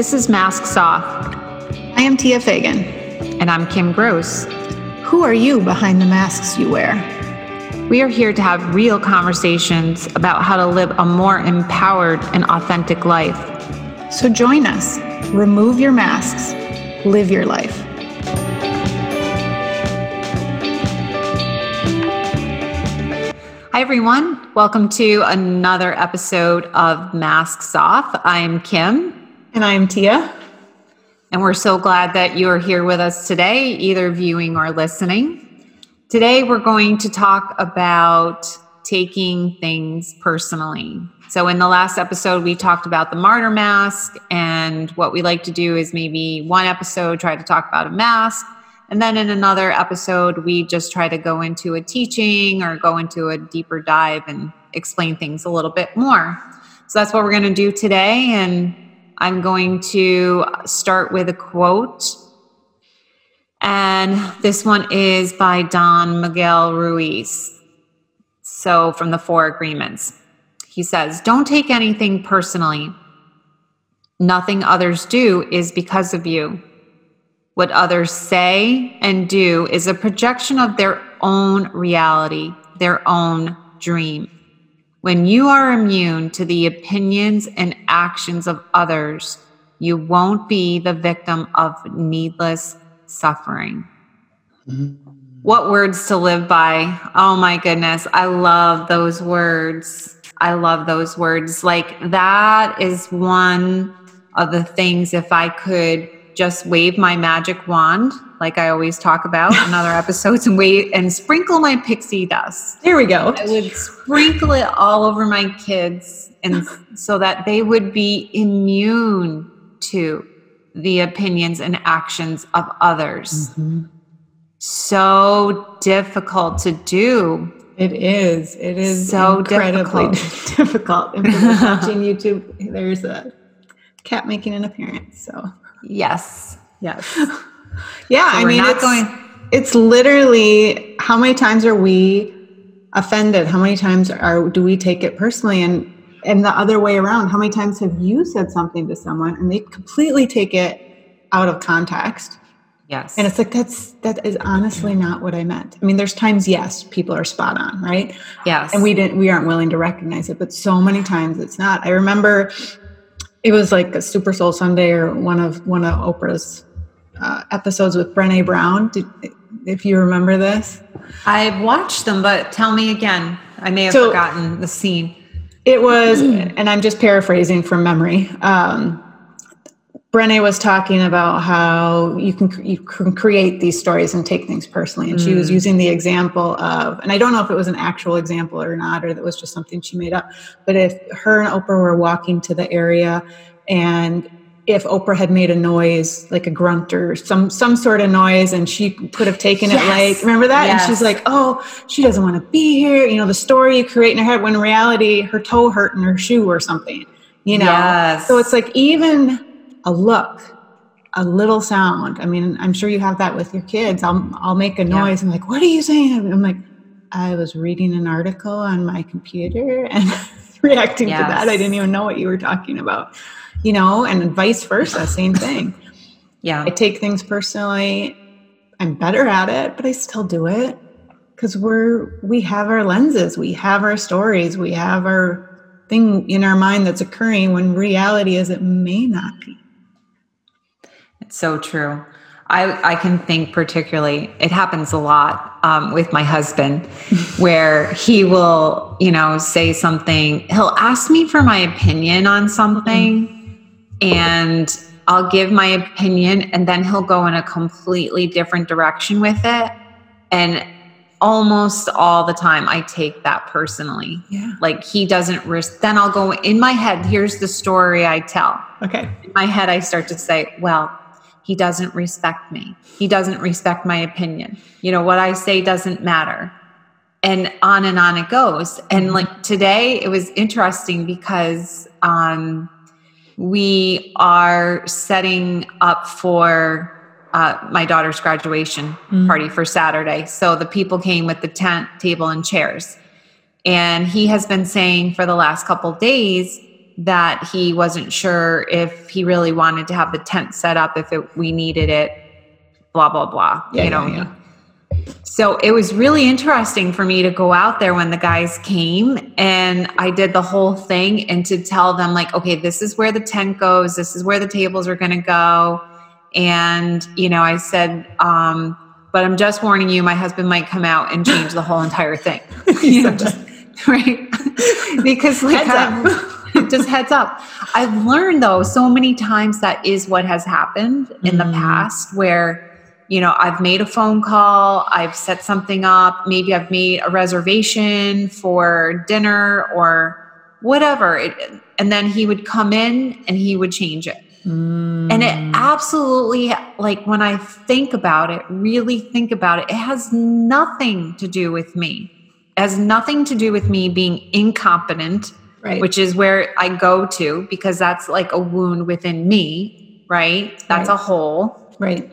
This is Masks Off. I am Tia Fagan. And I'm Kim Gross. Who are you behind the masks you wear? We are here to have real conversations about how to live a more empowered and authentic life. So join us. Remove your masks. Live your life. Hi, everyone. Welcome to another episode of Masks Off. I'm Kim. And I'm Tia. And we're so glad that you are here with us today, either viewing or listening. Today, we're going to talk about taking things personally. So, in the last episode, we talked about the martyr mask, and what we like to do is maybe one episode try to talk about a mask. And then in another episode, we just try to go into a teaching or go into a deeper dive and explain things a little bit more. So that's what we're going to do today. And I'm going to start with a quote. And this one is by Don Miguel Ruiz. So, from the Four Agreements, he says, Don't take anything personally. Nothing others do is because of you. What others say and do is a projection of their own reality, their own dream. When you are immune to the opinions and actions of others, you won't be the victim of needless suffering. Mm-hmm. What words to live by. Oh my goodness. I love those words. I love those words. Like, that is one of the things, if I could just wave my magic wand, like I always talk about in other episodes, and wait and sprinkle my pixie dust. There we go. I would sprinkle it all over my kids, and so that they would be immune to the opinions and actions of others. Mm-hmm. So difficult to do. It is. It is so incredibly difficult. difficult. And watching YouTube, there's a cat making an appearance. So Yes. Yes. Yeah. So I mean, it's, going. It's literally how many times are we offended? How many times are do we take it personally? And and the other way around, how many times have you said something to someone and they completely take it out of context? Yes. And it's like that's that is honestly not what I meant. I mean, there's times yes, people are spot on, right? Yes. And we didn't we aren't willing to recognize it, but so many times it's not. I remember it was like a Super Soul Sunday or one of one of Oprah's uh, episodes with Brene Brown. Did, if you remember this, I've watched them, but tell me again. I may have so forgotten the scene. It was, and I'm just paraphrasing from memory. Um, Brene was talking about how you can you can create these stories and take things personally, and mm. she was mm. using the example of, and I don't know if it was an actual example or not, or that was just something she made up. But if her and Oprah were walking to the area, and if Oprah had made a noise like a grunt or some some sort of noise, and she could have taken yes. it like, remember that? Yes. And she's like, oh, she doesn't want to be here. You know, the story you create in her head when in reality her toe hurt in her shoe or something. You know, yes. so it's like even a look, a little sound. I mean, I'm sure you have that with your kids. I'll I'll make a noise. Yeah. I'm like, what are you saying? I'm like, I was reading an article on my computer and reacting yes. to that. I didn't even know what you were talking about. You know, and vice versa, same thing. yeah. I take things personally. I'm better at it, but I still do it because we're we have our lenses, we have our stories, we have our thing in our mind that's occurring when reality is it may not be. It's so true. I, I can think particularly, it happens a lot um, with my husband where he will, you know, say something, he'll ask me for my opinion on something and I'll give my opinion and then he'll go in a completely different direction with it. And almost all the time I take that personally. Yeah. Like he doesn't risk then I'll go in my head, here's the story I tell. Okay. In my head I start to say, well, he doesn't respect me. He doesn't respect my opinion. You know, what I say doesn't matter. And on and on it goes. And mm-hmm. like today, it was interesting because um, we are setting up for uh, my daughter's graduation mm-hmm. party for Saturday. So the people came with the tent, table, and chairs. And he has been saying for the last couple days, that he wasn't sure if he really wanted to have the tent set up if it, we needed it blah blah blah Yeah, you know yeah, yeah. So it was really interesting for me to go out there when the guys came and I did the whole thing and to tell them like okay this is where the tent goes this is where the tables are going to go. And you know I said um but I'm just warning you my husband might come out and change the whole entire thing. You know, just, right? Because like. Just heads up. I've learned though so many times that is what has happened in the Mm. past where you know, I've made a phone call, I've set something up, maybe I've made a reservation for dinner or whatever. It, and then he would come in and he would change it. And Mm. it absolutely, like when I think about it, really think about it, it has nothing to do with me. It has nothing to do with me being incompetent, right. which is where I go to because that's like a wound within me, right? That's Right. a hole right.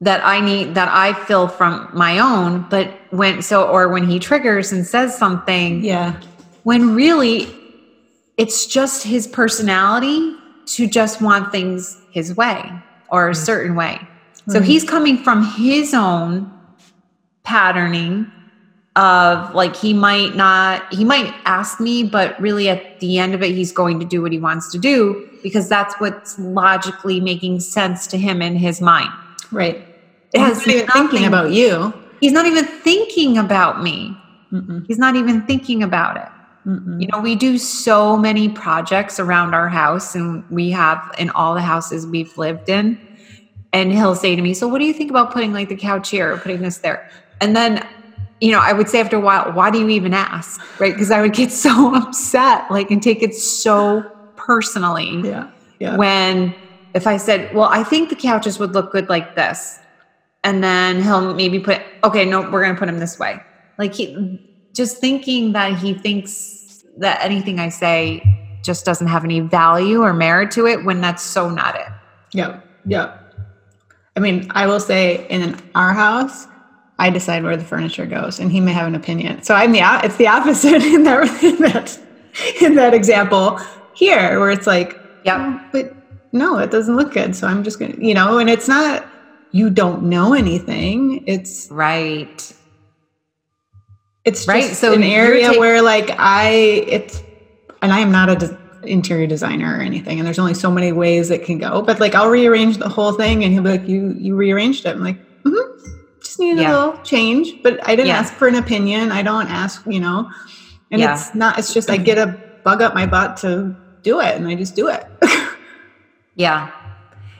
That I need that I feel from my own, but when so or when he triggers and says something, Yeah. when really it's just his personality to just want things his way or a mm-hmm. certain way. So Right. he's coming from his own patterning of like he might not he might ask me but really at the end of it he's going to do what he wants to do because that's what's logically making sense to him in his mind. Right. It He's has not even thinking about you. He's not even thinking about me. Mm-mm. He's not even thinking about it. Mm-mm. You know, we do so many projects around our house, and we have in all the houses we've lived in. And he'll say to me, So, what do you think about putting like the couch here or putting this there? And then, you know, I would say after a while, Why do you even ask? Right? Because I would get so upset, like, and take it so personally Yeah. Yeah. when if I said, "Well, I think the couches would look good like this," and then he'll maybe put, "Okay, no, we're going to put him this way." Like he just thinking that he thinks that anything I say just doesn't have any value or merit to it when that's so not it. Yep. Yep. I mean, I will say in our house, I decide where the furniture goes, and he may have an opinion. So I'm the it's the opposite in that in that in that example here, where it's like, Yep. "Oh, but no, it doesn't look good. So I'm just gonna, you know, and it's not you don't know anything. It's Right. it's Right, so an area tak- where like I it's and I am not a des- interior designer or anything and there's only so many ways it can go but like I'll rearrange the whole thing and he'll be like you you rearranged it I'm like mm-hmm. just need a little change but I didn't Yeah. ask for an opinion I don't ask you know and Yeah. it's not it's just I get a bug up my butt to do it and I just do it Yeah.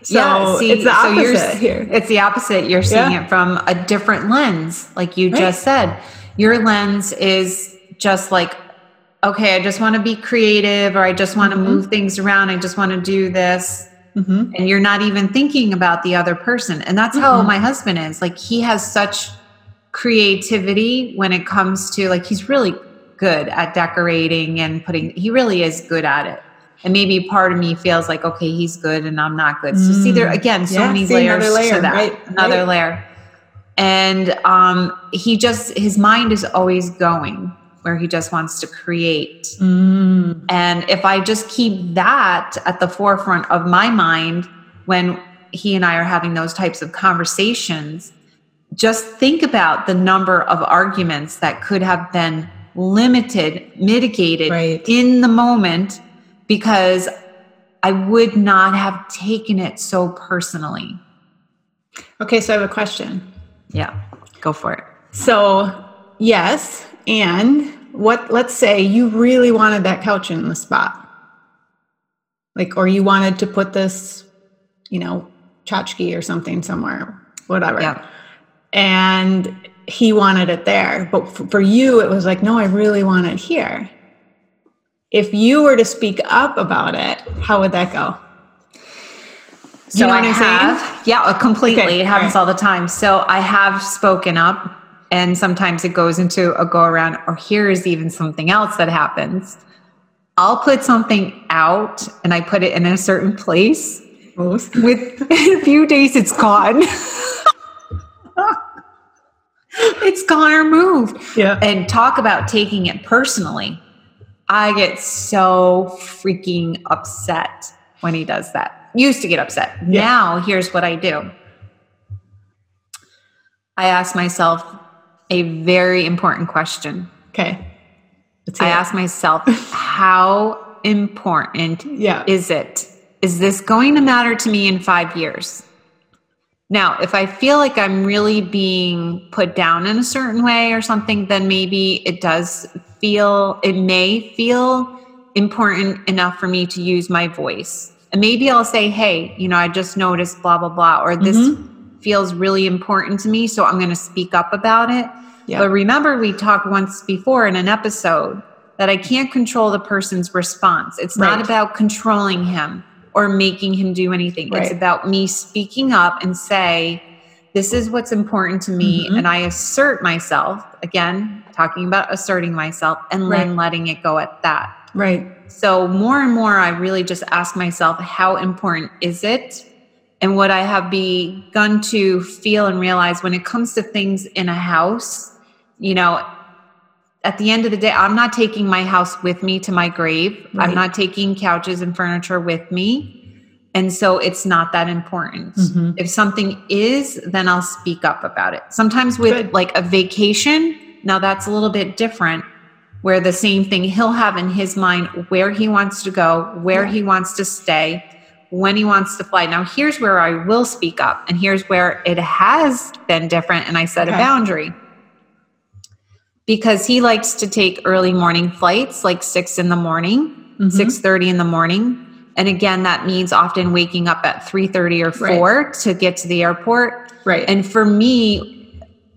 So yeah, see, it's the so you're- opposite here It's the opposite. You're seeing Yeah. it from a different lens, like you Right. just said. Your lens is just like, okay, I just want to be creative, or I just want to move things around. I just want to do this. hmm And you're not even thinking about the other person. And that's how Mhm. my husband is. Like, he has such creativity when it comes to, like, he's really good at decorating and putting, he really is good at it. And maybe part of me feels like, okay, he's good and I'm not good. So see there Mm. again, so Yeah, many layers another layer, to that. right, Another right. layer. And um, he just his mind is always going where he just wants to create. mm. And if I just keep that at the forefront of my mind when he and I are having those types of conversations, just think about the number of arguments that could have been limited, mitigated Right. in the moment because I would not have taken it so personally. okay so I have a question Yeah, go for it. So, yes, and what let's say you really wanted that couch in the spot. Like or you wanted to put this, you know, tchotchke or something somewhere, whatever. Yeah. And he wanted it there, but for you it was like, no, I really want it here. If you were to speak up about it, how would that go? So know I what I'm saying? have, yeah, uh, completely. Okay, it happens all all the time. So I have spoken up, and sometimes it goes into a go around, or here's even something else that happens. I'll put something out and I put it in a certain place. Most. With in a few days, it's gone. it's gone or moved. Yeah. And talk about taking it personally. I get so freaking upset when he does that. Used to get upset. Yeah. Now, here's what I do I ask myself a very important question. Okay. Let's I it. ask myself, how important Yeah. is it? Is this going to matter to me in five years? Now, if I feel like I'm really being put down in a certain way or something, then maybe it does feel, it may feel important enough for me to use my voice. And maybe I'll say, hey, you know, I just noticed blah, blah, blah, or this mm-hmm. feels really important to me. So I'm going to speak up about it. Yeah. But remember, we talked once before in an episode that I can't control the person's response. It's not about controlling him or making him do anything. It's about me speaking up and say, this is what's important to me. Mhm. And I assert myself, again, talking about asserting myself and Right. then letting it go at that. Right. So more and more, I really just ask myself, how important is it? And what I have begun to feel and realize when it comes to things in a house, you know, at the end of the day, I'm not taking my house with me to my grave. Right. I'm not taking couches and furniture with me. And so it's not that important. Mhm. If something is, then I'll speak up about it. Sometimes with Good. like a vacation, now that's a little bit different where the same thing he'll have in his mind where he wants to go, where Yeah. he wants to stay, when he wants to fly. Now, here's where I will speak up, and here's where it has been different, and I set a boundary. Because he likes to take early morning flights, like six in the morning, Mhm. six thirty in the morning, and again, that means often waking up at three thirty or Right. four to get to the airport. Right. And for me,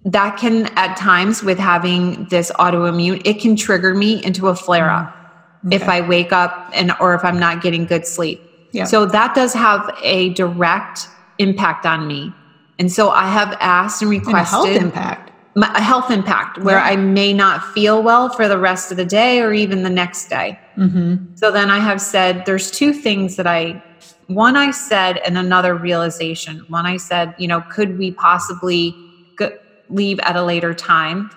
that can at times with having this autoimmune, it can trigger me into a flare up mm-hmm. if I wake up and or if I'm not getting good sleep. Yeah. So that does have a direct impact on me. And so I have asked and And health requested impact. My, a health impact where Yeah. I may not feel well for the rest of the day or even the next day. Mm-hmm. So then I have said there's two things that I one I said and another realization. One I said, you know, could we possibly go, leave at a later time?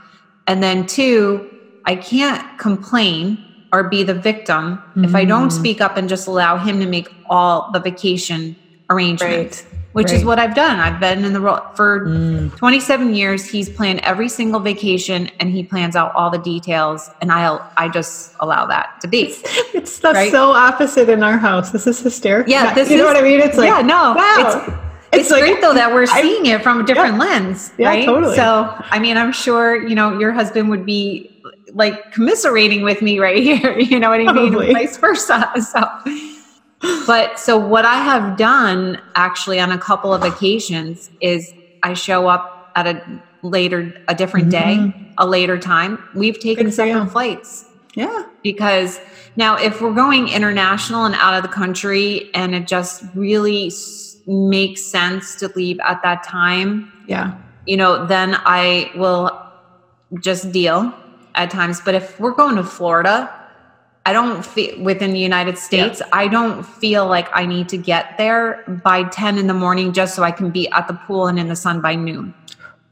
And then two, I can't complain or be the victim if I don't Mm. speak up and just allow him to make all the vacation arrangements. Right. Which is what I've done. I've been in the role for Mm. 27 years. He's planned every single vacation and he plans out all the details. And I'll, I just allow that to be. It's the Right? so opposite in our house. This is hysterical. Yeah, this you know what I mean. It's like yeah, no, wow. it's- It's, like- great though that we're I- seeing it from a different lens, right? Yeah, right? totally. So, I mean, I'm sure you know your husband would be like commiserating with me right here. You know what I mean? Probably. Vice versa. So, but so what I have done actually on a couple of occasions is I show up at a later, a different day, a later time. We've taken Mm-hmm. Good for you. separate flights yeah. because now if we're going international and out of the country and it just really s- makes sense to leave at that time Yeah. you know then i will just deal at times but if we're going to florida i don't feel within the united states i don't feel like i need to get there by 10 in the morning just so i can be at the pool and in the sun by noon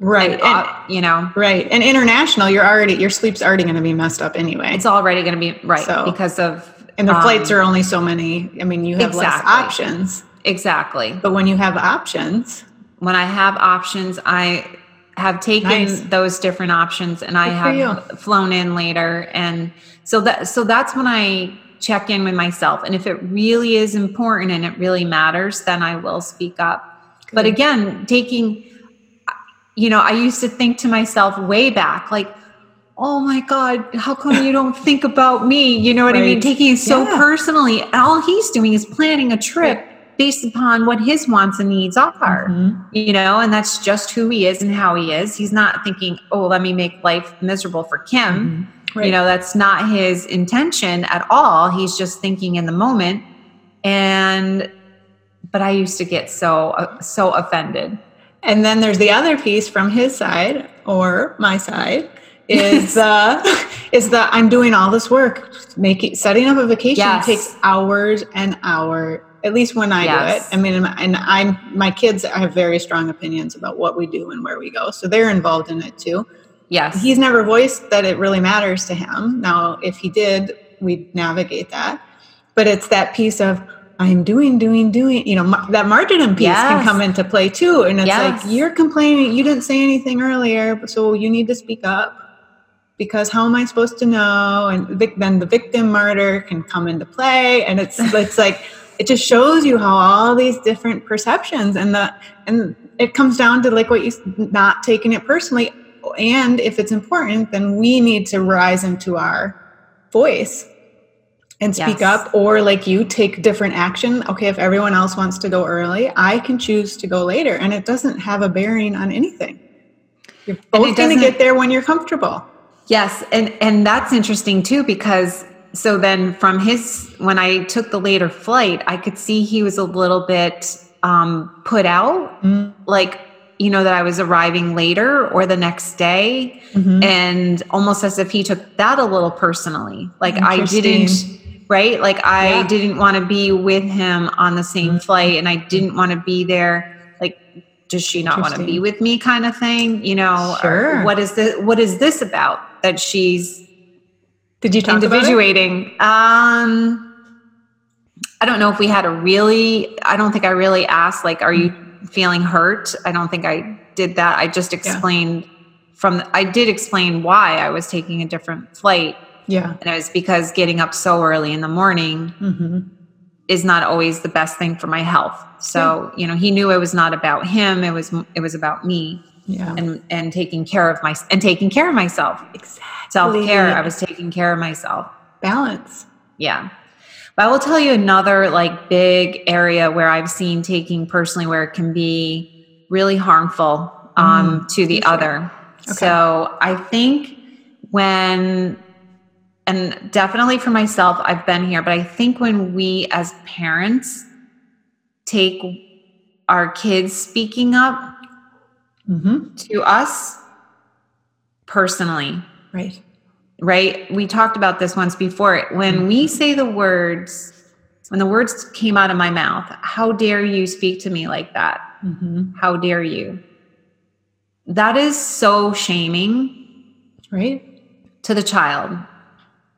Right. And, And, uh, you know right. And international, you're already your sleep's already going to be messed up anyway. it's already going to be right So- because of and the um, flights are only so many. I mean, you have less options. exactly But when you have options, when I have options, I have taken Nice. those different options and I Good for have flown in later. And so that so that's when I check in with myself. And if it really is important and it really matters, then I will speak up. But again, taking you know, I used to think to myself way back, like, oh my God, how come you don't think about me? You know what I mean? Taking it so Yeah. personally. And all he's doing is planning a trip based upon what his wants and needs are Mhm. you know, and that's just who he is and how he is. He's not thinking, oh, let me make life miserable for Kim. Right. You know, that's not his intention at all. He's just thinking in the moment. And, but I used to get so, uh, so offended. And then there's the other piece from his side or my side is uh is that I'm doing all this work making setting up a vacation Yes. takes hours and hour at least when I Yes. do it. I mean and I'm my kids have very strong opinions about what we do and where we go. So they're involved in it too. Yes. He's never voiced that it really matters to him. Now if he did we'd navigate that. But it's that piece of I'm doing, doing, doing. You know, ma- that martyrdom piece can come into play too. And it's Yes. like you're complaining, you didn't say anything earlier, so you need to speak up because how am I supposed to know? And vic- then the victim martyr can come into play, and it's it's like it just shows you how all these different perceptions and the and it comes down to like what you not taking it personally, and if it's important, then we need to rise into our voice and speak Yes. up or like you take different action. Okay if everyone else wants to go early i can choose to go later. And it doesn't have a bearing on anything. You're both going to get there when you're comfortable. Yes, and and that's interesting too because so then from his when I took the later flight, I could see he was a little bit um, put out, Mm. like you know that I was arriving later or the next day, Mm-hmm. and almost as if he took that a little personally, like I didn't. Right, like I Yeah. Mm-hmm. didn't want to be with him on the same flight, and I didn't want to be there. Like, does she not want to be with me? Kind of thing, you know? Sure. What is this? What is this about? That she's did you talk individuating. Um, I don't know if we had a really. I don't think I really asked. Like, are you feeling hurt? I don't think I did that. I just explained from. I did explain why I was taking a different flight, yeah and it was because getting up so early in the morning hmm is not always the best thing for my health. So you know, he knew it was not about him. It was it was about me yeah and and taking care of my and taking care of myself. exactly Self care. I was taking care of myself. balance Yeah. But I will tell you another like big area where I've seen taking personally where it can be really harmful um, to the share. other. So I think when, and definitely for myself, I've been here, but I think when we as parents take our kids speaking up hmm to us personally, right right? We talked about this once before. When we say the words, when the words came out of my mouth, how dare you speak to me like that? hmm How dare you? That is so shaming right to the child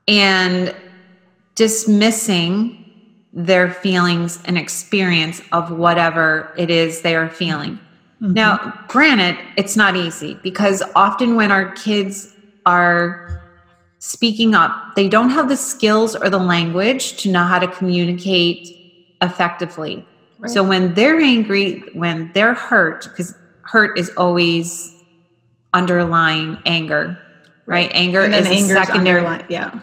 and dismissing their feelings and experience of whatever it is they are feeling. Now, mm-hmm. granted, it's not easy because often when our kids are speaking up, they don't have the skills or the language to know how to communicate effectively. Right. So when they're angry, when they're hurt, because hurt is always underlying anger, right? Anger is a secondary yeah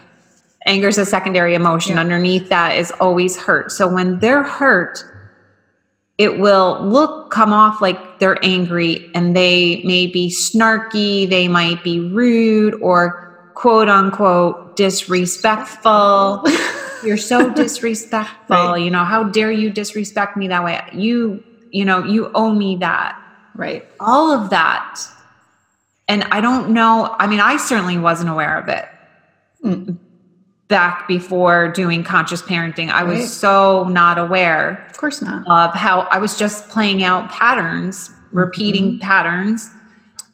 anger is a secondary emotion Yeah. underneath that is always hurt so when they're hurt it will look come off like they're angry and they may be snarky they might be rude or quote unquote disrespectful. You're so disrespectful Right. you know how dare you disrespect me that way? You you know you owe me that. Right. All of that. And i don't know i mean i certainly wasn't aware of it. Mm. Back before doing conscious parenting i was Right. so not aware of course not. of how i was just playing out patterns mm-hmm. repeating patterns.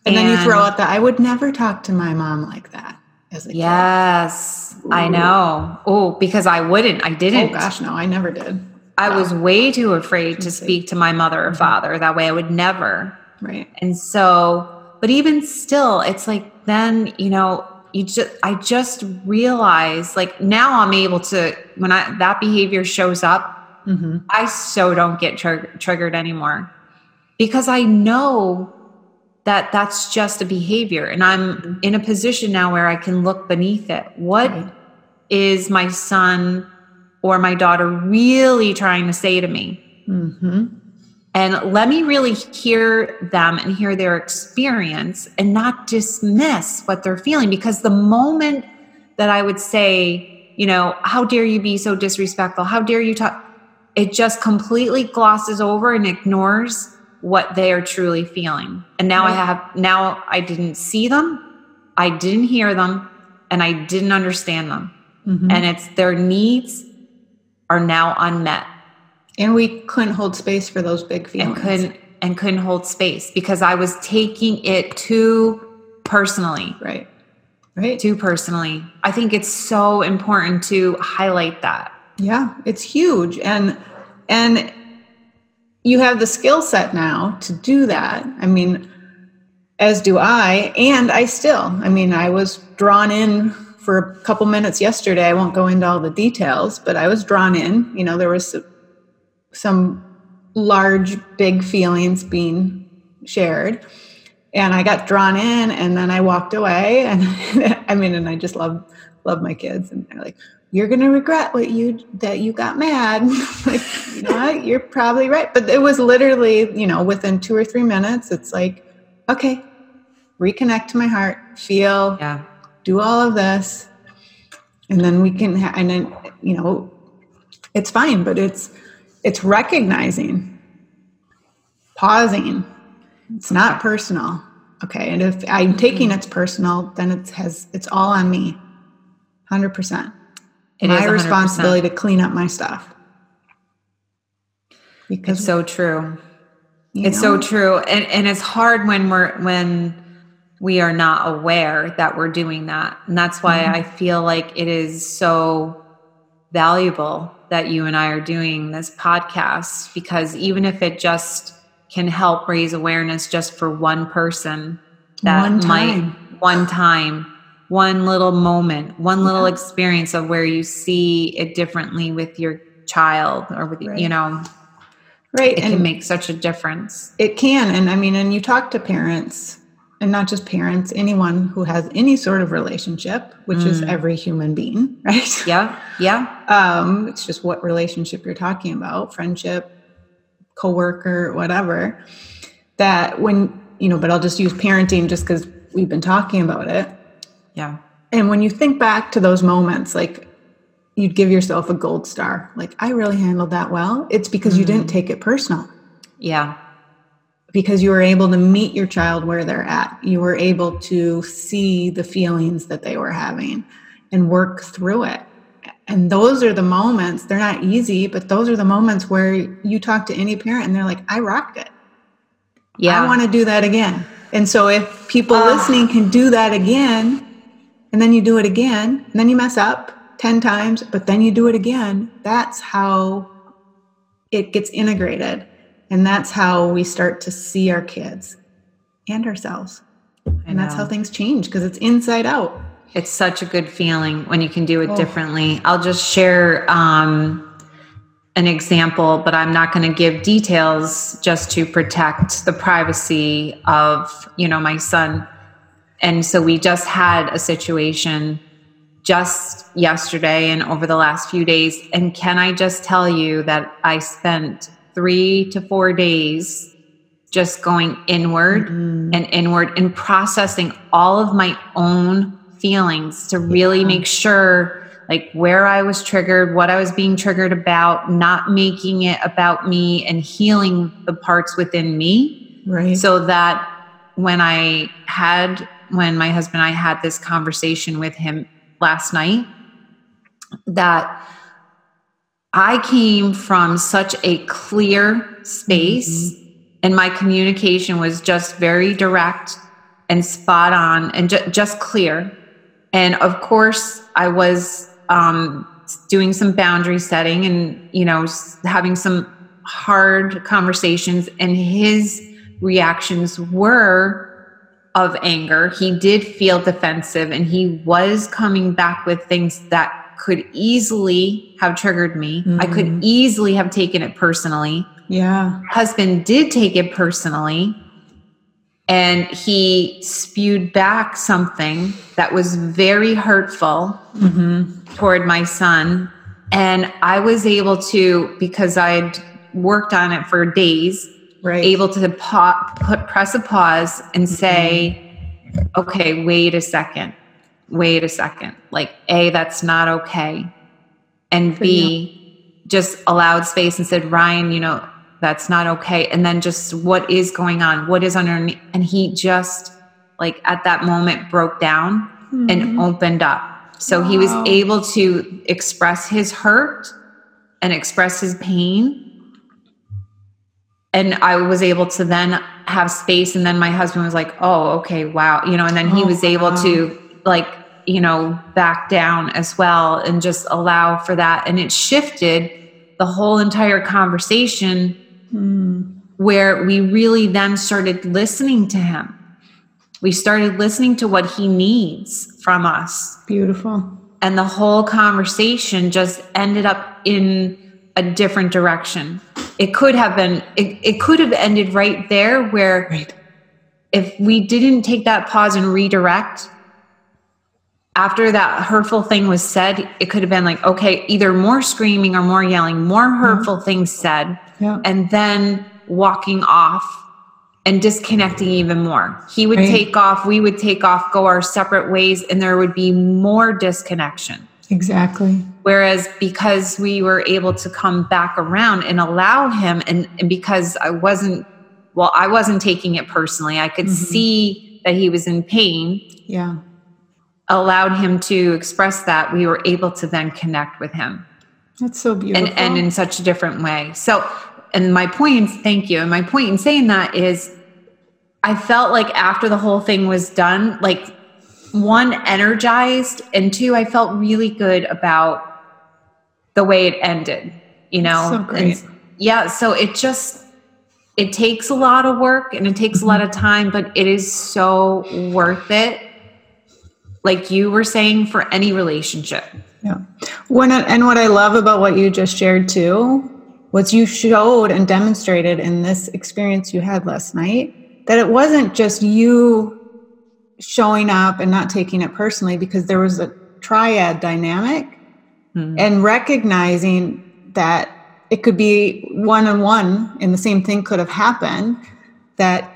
And then you throw out that i would never talk to my mom like that as a kid. yes i know. Oh because i wouldn't i oh didn't gosh no i never did. I was way too afraid to speak to my mother or mm-hmm. father that way i would never. Right. And so, but even still, it's like then, you know, you just I just realize like now I'm able to when I that behavior shows up, hmm I so don't get trigger, triggered anymore because I know that that's just a behavior and I'm in a position now where I can look beneath it. What is Right. my son or my daughter really trying to say to me? hmm and let me really hear them and hear their experience and not dismiss what they're feeling. Because the moment that i would say you know how dare you be so disrespectful? How dare you talk it just completely glosses over and ignores what they are truly feeling. And now i have now i didn't see them i didn't hear them and i didn't understand them. Mhm. and it's their needs are now unmet and we couldn't hold space for those big feelings. and couldn't and couldn't hold space because I was taking it too personally. right Right. too personally. I think it's so important to highlight that. Yeah, it's huge. And and you have the skill set now to do that. I mean, as do I, and I still. I mean, I was drawn in for a couple minutes yesterday. I won't go into all the details, but I was drawn in. You know, there was some large, big feelings being shared. And I got drawn in and then I walked away. And I mean, and I just love love my kids. And they're like, you're gonna regret what you that you got mad. like, you know what? You're probably right. But it was literally, you know, within two or three minutes, it's like, okay, reconnect to my heart, feel, Yeah. do all of this and then we can ha- and then you know it's fine but it's it's recognizing pausing it's not personal okay and if i'm taking it's personal then it has it's all on me 100% It my is 100%. responsibility to clean up my stuff because It's so true. It's know, so true. And and it's hard when we're when we are not aware that we're doing that. And that's why Mm-hmm. I feel like it is so valuable that you and I are doing this podcast because even if it just can help raise awareness just for one person that One might time. one time one little moment one little experience of where you see it differently with your child or with you know right it and can make such a difference It can. And I mean, and you talk to parents, and not just parents, anyone who has any sort of relationship, which is Mm. every human being, right? yeah yeah Um, it's just what relationship you're talking about friendship, coworker, whatever. That when, you know, but I'll just use parenting just because we've been talking about it. yeah And when you think back to those moments, like you'd give yourself a gold star, like, I really handled that well. It's because you didn't take it personal yeah because you were able to meet your child where they're at. You were able to see the feelings that they were having and work through it. And those are the moments, they're not easy, but those are the moments where you talk to any parent and they're like, I rocked it. yeah I want to do that again. And so if people Ah. listening can do that again, and then you do it again, and then you mess up 10 times, but then you do it again, that's how it gets integrated. And that's how we start to see our kids and ourselves. And that's how things change because it's inside out. It's such a good feeling when you can do it Oh. differently. I'll just share um, an example, but I'm not going to give details just to protect the privacy of, you know, my son. And so we just had a situation just yesterday and over the last few days. And can I just tell you that I spent three to four days just going inward mm-hmm. and inward and processing all of my own feelings to really make sure like where I was triggered, what I was being triggered about, not making it about me and healing the parts within me. Right. so that when I had when my husband and I had this conversation with him last night that I came from such a clear space and my communication was just very direct and spot on and ju- just clear. And of course, I was um, doing some boundary setting and, you know, having some hard conversations. And his reactions were of anger. He did feel defensive and he was coming back with things that could easily have triggered me. I could mm-hmm. easily have taken it personally yeah. husband did take it personally and he spewed back something that was very hurtful mm-hmm. toward my son and i was able to because i'd worked on it for days Right. able to pa- put press a pause and mm-hmm. say okay wait a second wait a second. Like a that's not okay. And b just allowed space and said ryan you know that's not okay. And then just what is going on? What is underneath? And he just like at that moment broke down and mm-hmm. opened up. So he was able to express his hurt and express his pain. And I was able to then have space. And then my husband was like, "Oh, okay, wow," you know. And then he Oh, was able wow. to like you know, back down as well and just allow for that. And it shifted the whole entire conversation hmm. where we really then started listening to him. We started listening to what he needs from us. Beautiful. And the whole conversation just ended up in a different direction. It could have been, it, it could have ended right there where Right. if we didn't take that pause and redirect after that hurtful thing was said it could have been like okay either more screaming or more yelling more mm-hmm. hurtful things said Yeah. and then walking off and disconnecting even more he would Right. take off we would take off go our separate ways and there would be more disconnection Exactly. Whereas because we were able to come back around and allow him, and, and because I wasn't, well, I wasn't taking it personally, I could mm-hmm. see that he was in pain, Yeah. Allowed him to express that, we were able to then connect with him That's so beautiful. and, and in such a different way. So, and my point, thank you. And my point in saying that is I felt like after the whole thing was done, like one, energized, and two, I felt really good about the way it ended, you know? So great. And yeah. So it just, it takes a lot of work and it takes a lot of time, but it is so worth it. Like you were saying, for any relationship. Yeah. When and what I love about what you just shared too was you showed and demonstrated in this experience you had last night that it wasn't just you showing up and not taking it personally because there was a triad dynamic hmm. and recognizing that it could be one on one and the same thing could have happened that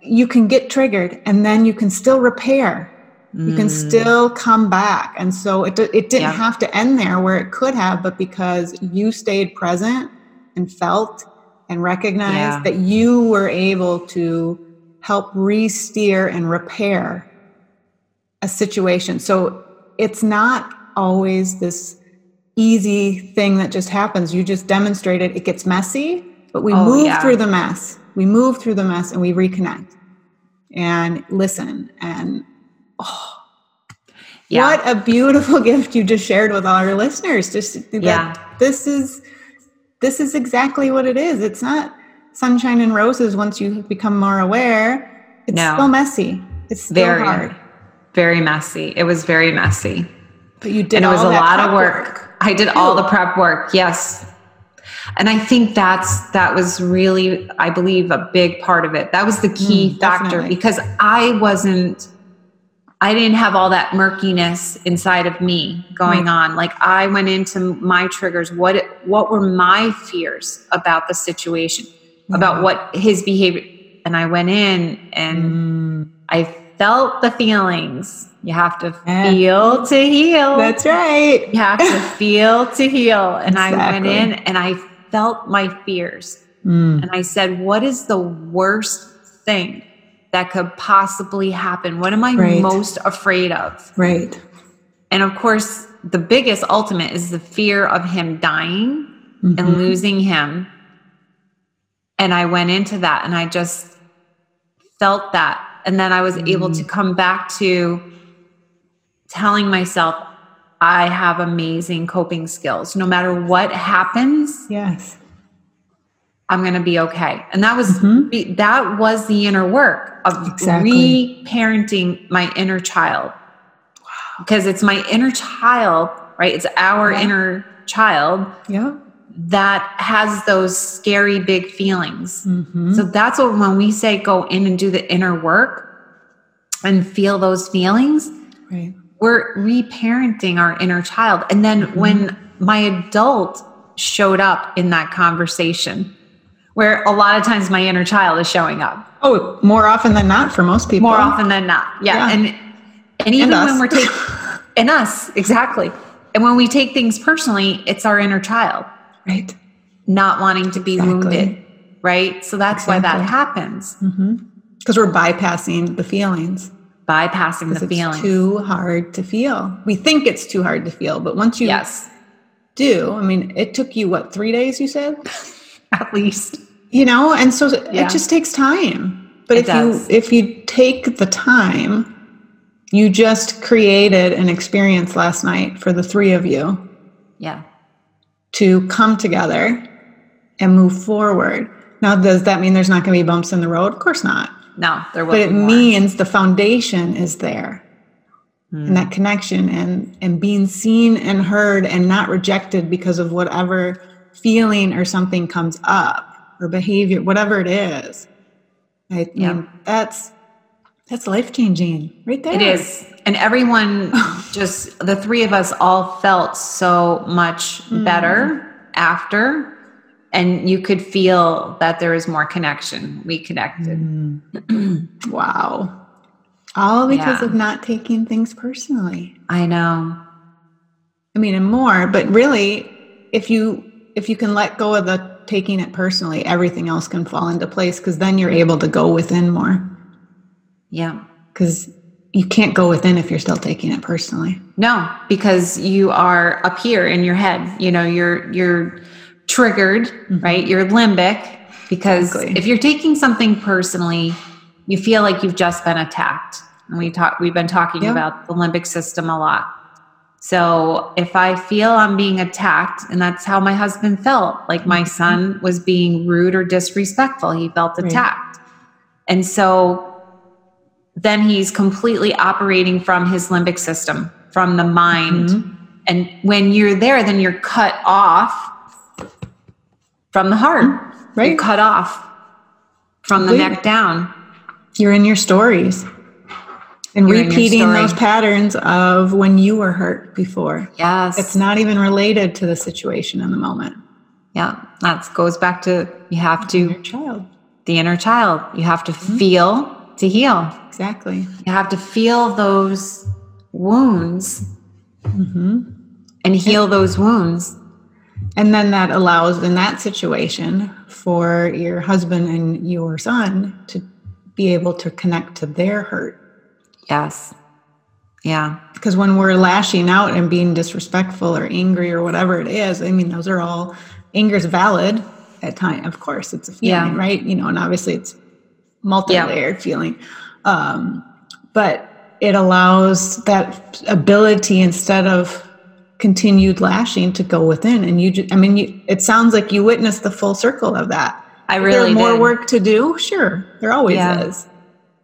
you can get triggered and then you can still repair you can mm. still come back and so it, it didn't Yeah. have to end there where it could have but because you stayed present and felt and recognized Yeah. that you were able to help re-steer and repair a situation so it's not always this easy thing that just happens you just demonstrated it gets messy but we Oh, move yeah. through the mess we move through the mess and we reconnect and listen and Yeah. what a beautiful gift you just shared with all our listeners. Just Yeah. this is this is exactly what it is. It's not sunshine and roses once you become more aware. It's No. still messy. It's still very hard. very messy it was very messy But you did and it was a lot of prep work. i did all the prep work yes and i think that's that was really i believe a big part of it that was the key Mm, factor definitely. because i wasn't i didn't have all that murkiness inside of me going on like i went into my triggers what what were my fears about the situation about what his behavior and i went in and Mm, I felt the feelings. You have to Yeah. feel to heal. that's right. you have to feel to heal. And I went in and I felt my fears. Mm, And I said, What is the worst thing that could possibly happen? What am I Right. most afraid of? right. And of course, the biggest ultimate is the fear of him dying Mm-hmm. and losing him. And I went into that and I just felt that. And then I was able Mm. to come back to telling myself, I have amazing coping skills. No matter what happens, Yes. I'm going to be okay. And that was Mhm. that was the inner work of Exactly. re-parenting my inner child. Because it's my inner child, right? It's our Yeah. inner child Yeah. that has those scary big feelings. Mhm. So that's what when we say go in and do the inner work and feel those feelings, Right. we're reparenting our inner child. And then Mm-hmm. when my adult showed up in that conversation, where a lot of times my inner child is showing up Oh, more often than not for most people. more often than not. Yeah. Yeah. And and even us. when we're taking in us, exactly. And when we take things personally, it's our inner child Right. not wanting to be Exactly. wounded. Right. So that's why that happens. Mm-hmm. Because we're bypassing the feelings. Bypassing the it's feeling. too hard to feel. We think it's too hard to feel, but once you yes. do, I mean, it took you what three days? You said, At least. You know, and so Yeah. it just takes time. But It if does. you if you take the time You just created an experience last night for the three of you Yeah. to come together and move forward. Now, does that mean there's not going to be bumps in the road? Of course not. No, there will But it more. means the foundation is there Hmm. and that connection and, and being seen and heard and not rejected because of whatever feeling or something comes up or behavior, whatever it is. I Yeah. mean, that's that's life changing right there. It is. And everyone just, the three of us all felt so much Mm. better after. And you could feel that there is more connection. We connected. Mm. Wow. All because Yeah. of not taking things personally. I know. I mean, and more, but really, if you if you can let go of the taking it personally, everything else can fall into place because then you're able to go within more. Yeah. Because you can't go within if you're still taking it personally. No, because you are up here in your head. You know, you're you're triggered, right? You're limbic because Mm-hmm. Exactly. if you're taking something personally, you feel like you've just been attacked. And we talk we've been talking Yeah. about the limbic system a lot. So if I feel I'm being attacked, and that's how my husband felt, like my son was being rude or disrespectful, he felt Mm-hmm. Right. attacked. And so then he's completely operating from his limbic system, from the mind. Mm-hmm. And when you're there, then you're cut off from the heart. Mm-hmm. Right. You're cut off from the Completely. neck down. You're in your stories and You're in your repeating those patterns of when you were hurt before. Yes. It's not even related to the situation in the moment. yeah. That goes back to you have to, Your child. the inner child, you have to Mm-hmm. feel to heal. Exactly. You have to feel those wounds Mm-hmm. and heal those wounds. And then that allows, in that situation, for your husband and your son to be able to connect to their hurt. Yes. Yeah. Because when we're lashing out and being disrespectful or angry or whatever it is, I mean, those are all, anger is valid at times. Of course, it's a feeling, Yeah. right? You know, and obviously it's multi-layered feeling. Um, but it allows that ability instead of continued lashing to go within. And you, ju- I mean, you, it sounds like you witnessed the full circle of that. I really there more did. work to do? Sure, there always Yeah. is.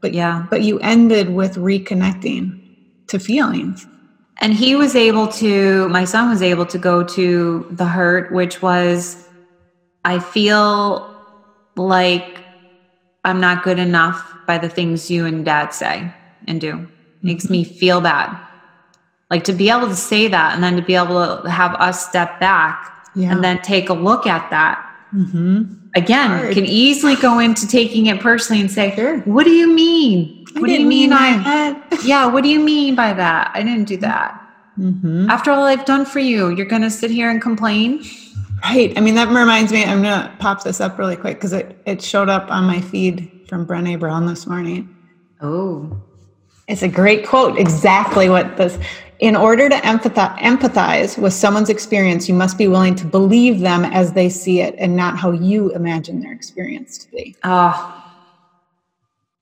But Yeah. but you ended with reconnecting to feelings. And he was able to, my son was able to go to the hurt, which was, I feel like I'm not good enough by the things you and dad say and do. Makes me mm-hmm. feel bad. Like to be able to say that and then to be able to have us step back Yeah. and then take a look at that hmm again Hard. can easily go into taking it personally and say, Sure. what do you mean? I What do you mean mean I yeah, what do you mean by that? I didn't do that. hmm After all I've done for you, you're going to sit here and complain? Right. I mean, that reminds me. I'm gonna pop this up really quick because it it showed up on my feed from Brene Brown this morning. Oh, It's a great quote. Exactly what this. In order to empathize, empathize with someone's experience, you must be willing to believe them as they see it, and not how you imagine their experience to be. oh,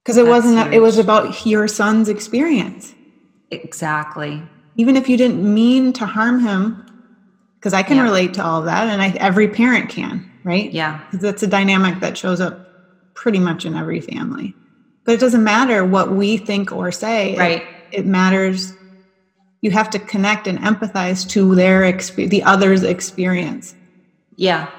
Because it wasn't. It was about your son's experience. exactly. even if you didn't mean to harm him because i can Yeah. relate to all of that and I, every parent can right Yeah. that's a dynamic that shows up pretty much in every family but it doesn't matter what we think or say It- Right. it, matters you have to connect and empathize to their experience the other's experience Yeah.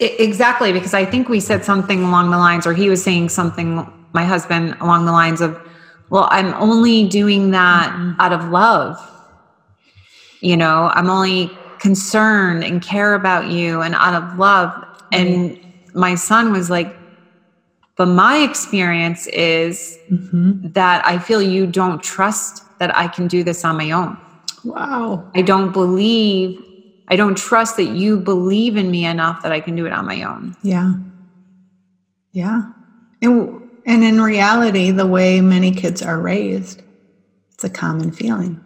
Exactly. Because I think we said something along the lines, or he was saying something, my husband, along the lines of, well, I'm only doing that mm-hmm. out of love. You know, I'm only concerned and care about you and out of love. And my son was like, but my experience is mm-hmm. that I feel you don't trust that I can do this on my own. wow I don't believe, I don't trust that you believe in me enough that I can do it on my own. yeah yeah and, and in reality the way many kids are raised it's a common feeling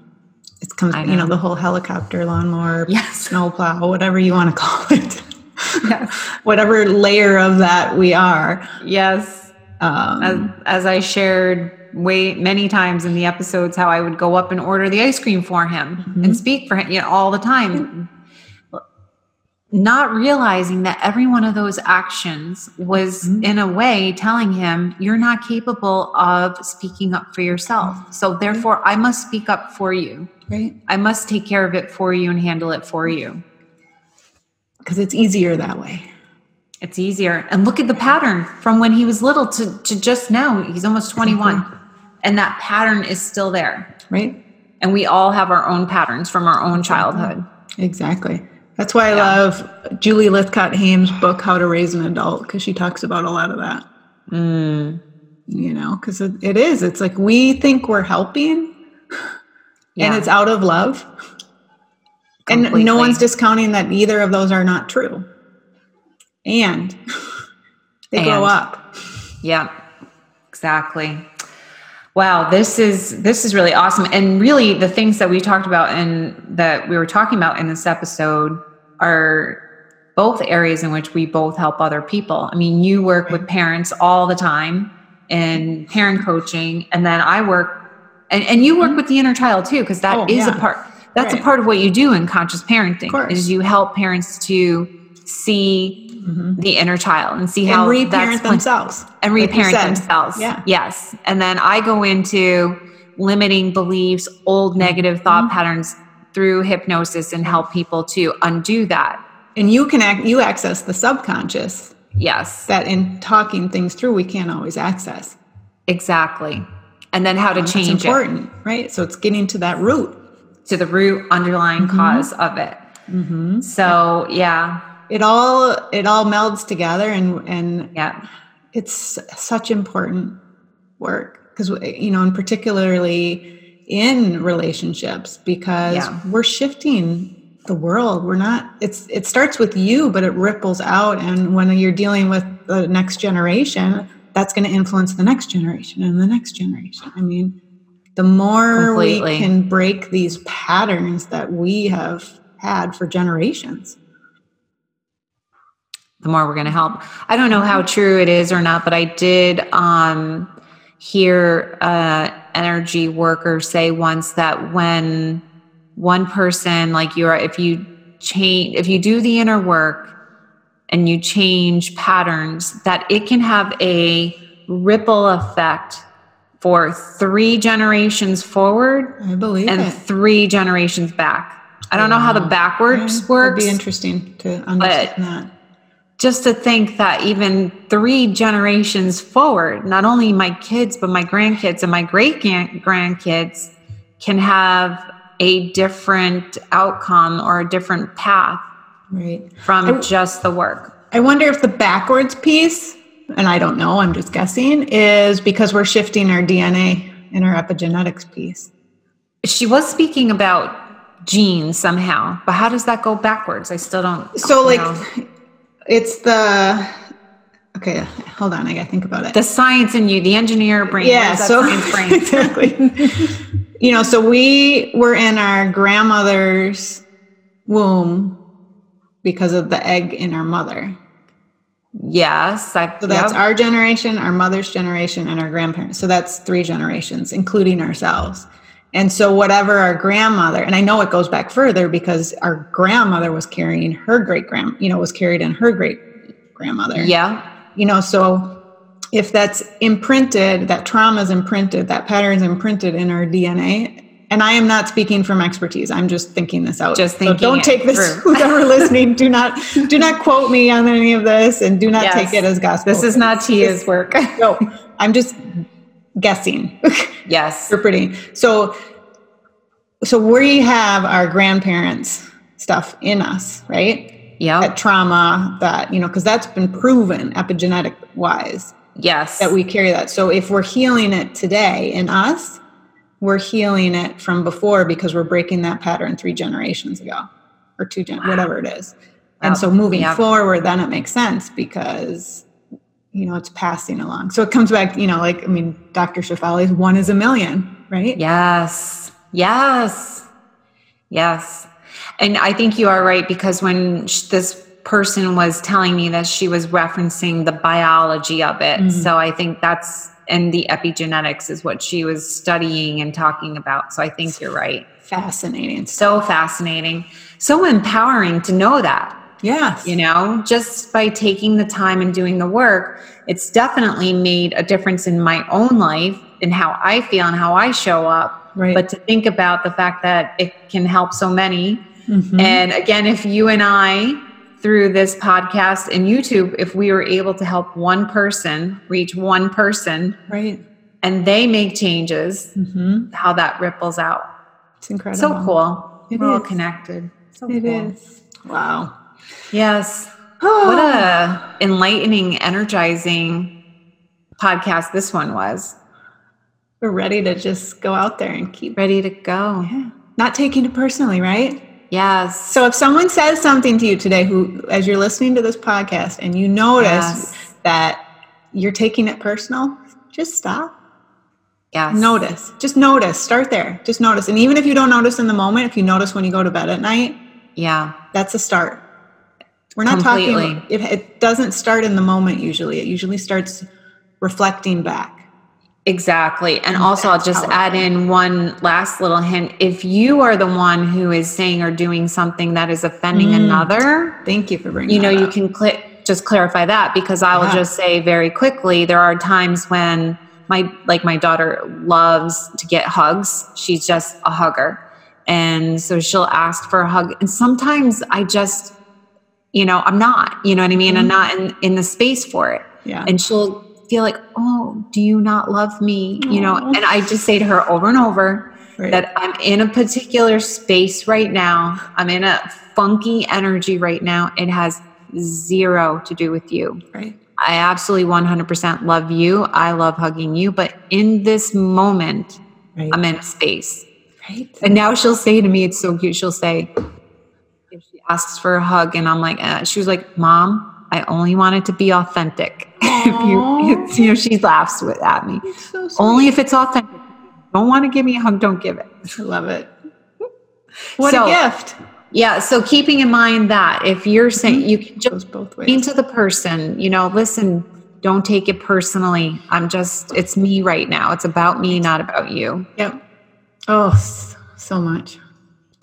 it comes I you know know. the whole helicopter lawnmower Yes. snowplow whatever you want to call it Yes. whatever layer of that we are Yes. Um, as, as I shared way many times in the episodes, how I would go up and order the ice cream for him Mm-hmm. and speak for him, you know, all the time. Not realizing that every one of those actions was, Mm-hmm. in a way, telling him, You're not capable of speaking up for yourself. Mm-hmm. So, therefore, I must speak up for you. right? I must take care of it for you and handle it for you. Because it's easier that way. It's easier. And look at the pattern from when he was little to, to just now. He's almost 21. And that pattern is still there. Right? And we all have our own patterns from our own childhood. Exactly. That's why I Yeah. love Julie Lythcott-Haims' book, How to Raise an Adult, because she talks about a lot of that. Mm, You know, because it, it is. It's like we think we're helping, yeah. and it's out of love. And no one's discounting that either of those are not true. And they grow up. Yeah, exactly. Wow, this is this is really awesome. And really the things that we talked about and that we were talking about in this episode are both areas in which we both help other people. I mean, you work with parents all the time in parent coaching and then I work and, and you work mm-hmm. with the inner child too because that Oh, is yeah. a part that's a part of what you do in conscious parenting is you help parents to see the inner child and see Mm-hmm. And how reparent that's themselves. and like reparent said. themselves. Yeah. Yes. And then I go into limiting beliefs, old negative thought Mm-hmm. patterns through hypnosis and help people to undo that. And you can act, you access the subconscious Yes, that in talking things through, we can't always access. exactly. And then how to That's change it important, right? So it's getting to that root. to the root underlying Mm-hmm. cause of it. So, yeah. It all it all melds together, and and Yeah. it's such important work because you know, and particularly in relationships, because Yeah. we're shifting the world. We're not. It's it starts with you, but it ripples out, and when you're dealing with the next generation, that's going to influence the next generation and the next generation. I mean, the more Completely. we can break these patterns that we have had for generations. The more we're going to help. I don't know how true it is or not, but I did um, hear uh, energy worker say once that when one person, like you're, if you change, if you do the inner work and you change patterns, that it can have a ripple effect for three generations forward I believe and it. three generations back. I don't know how the backwards It'd be interesting to understand that. Just to think that even three generations forward, not only my kids, but my grandkids and my great grandkids can have a different outcome or a different path Right. from just the work. I wonder if the backwards piece, and I don't know, I'm just guessing, is because we're shifting our DNA in our epigenetics piece. She was speaking about genes somehow, but how does that go backwards? I still don't. So, like, know. It's the. Okay, hold on. I got to think about it. the science in you, the engineer brain. yeah, so brain? exactly. you know, so we were in our grandmother's womb because of the egg in our mother. yes, I. So that's yep. our generation, our mother's generation, and our grandparents. So that's three generations, including ourselves. And so, whatever our grandmother, and I know it goes back further because our grandmother was carrying her great grand, you know, was carried in her great grandmother. yeah. You know, so if that's imprinted, that trauma is imprinted, that pattern is imprinted in our DNA. And I am not speaking from expertise. I'm just thinking this out. Just so thinking don't take this. through. Who's ever listening, do not do not quote me on any of this, and do not Yes. take it as gospel. This is not Tia's work. No, I'm just guessing, yes. interpreting. So, so we have our grandparents' stuff in us, right? Yep. That trauma, that you know, because that's been proven epigenetic wise Yes. that we carry that. So if we're healing it today in us, we're healing it from before because we're breaking that pattern three generations ago, or two gen, whatever it is. And Wow. so moving Yeah. forward, then it makes sense because you know it's passing along. So it comes back, you know, like I mean, Dr. Shefali's one is a million, right? Yes. Yes. Yes. And I think you are right because when sh- this person was telling me that she was referencing the biology of it. Mm-hmm. So I think that's and the epigenetics is what she was studying and talking about. So I think you're right. Fascinating. So fascinating. So empowering to know that. Yes. You know, just by taking the time and doing the work, it's definitely made a difference in my own life and how I feel and how I show up. Right. But to think about the fact that it can help so many. Mhm. And again, if you and I, through this podcast and YouTube, if we were able to help one person reach one person right. and they make changes, hmm how that ripples out. It's incredible. So cool. It We're all connected. So It cool. is. Wow. Yes. What a enlightening, energizing podcast this one was. We're ready to just go out there and keep Ready to go. yeah. not taking it personally, right? Yes. So if someone says something to you today who as you're listening to this podcast and you notice Yes. that you're taking it personal, just stop. yes. Notice. Just notice. Start there. Just notice. And even if you don't notice in the moment, if you notice when you go to bed at night, Yeah. that's a start. We're not Completely. talking it, it doesn't start in the moment usually. It usually starts reflecting back. Exactly. And also, I'll just add in one last little hint. If you are the one who is saying or doing something that is offending Mm. another, Thank you for bringing you know, you up. can cl- just clarify that because I will Yeah. just say very quickly there are times when my like my daughter loves to get hugs. She's just a hugger. And so she'll ask for a hug and sometimes I just you know, I'm not, you know what I mean? I'm mm-hmm. not in in the space for it. Yeah. And she'll feel like, "Oh, do you not love me?" You know, and I just say to her over and over, Right. that I'm in a particular space right now. I'm in a funky energy right now. It has zero to do with you. right. I absolutely 100% love you. I love hugging you. But in this moment, Right. I'm in a space. right. And now she'll say to me, it's so cute. She'll say, if she asks for a hug, and I'm like, uh, she was like, Mom, I only want it to be authentic. if you, it's, you know, she laughs with, at me. So. Only if it's authentic. Don't want to give me a hug, don't give it. I love it. What So- a gift. Yeah. So keeping in mind that if you're saying you can just both ways. to the person, you know, listen, don't take it personally. I'm just, it's me right now. It's about me, not about you. Yep. Oh, so much.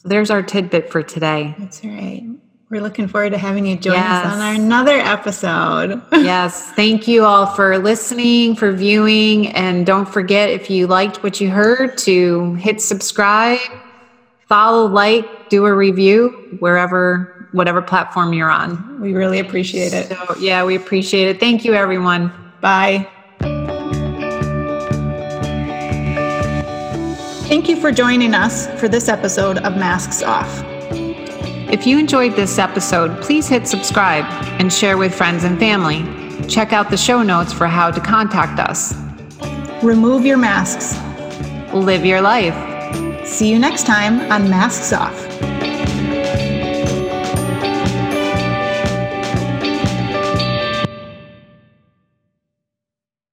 So there's our tidbit for today. That's right. We're looking forward to having you join us on our another episode. yes. Thank you all for listening, for viewing. And don't forget, if you liked what you heard, to hit subscribe, follow, like, do a review wherever, whatever platform you're on. we really appreciate it. So, yeah, we appreciate it. Thank you, everyone. Bye. Thank you for joining us for this episode of Masks Off. If you enjoyed this episode, please hit subscribe and share with friends and family. Check out the show notes for how to contact us. Remove your masks. Live your life. See you next time on Masks Off.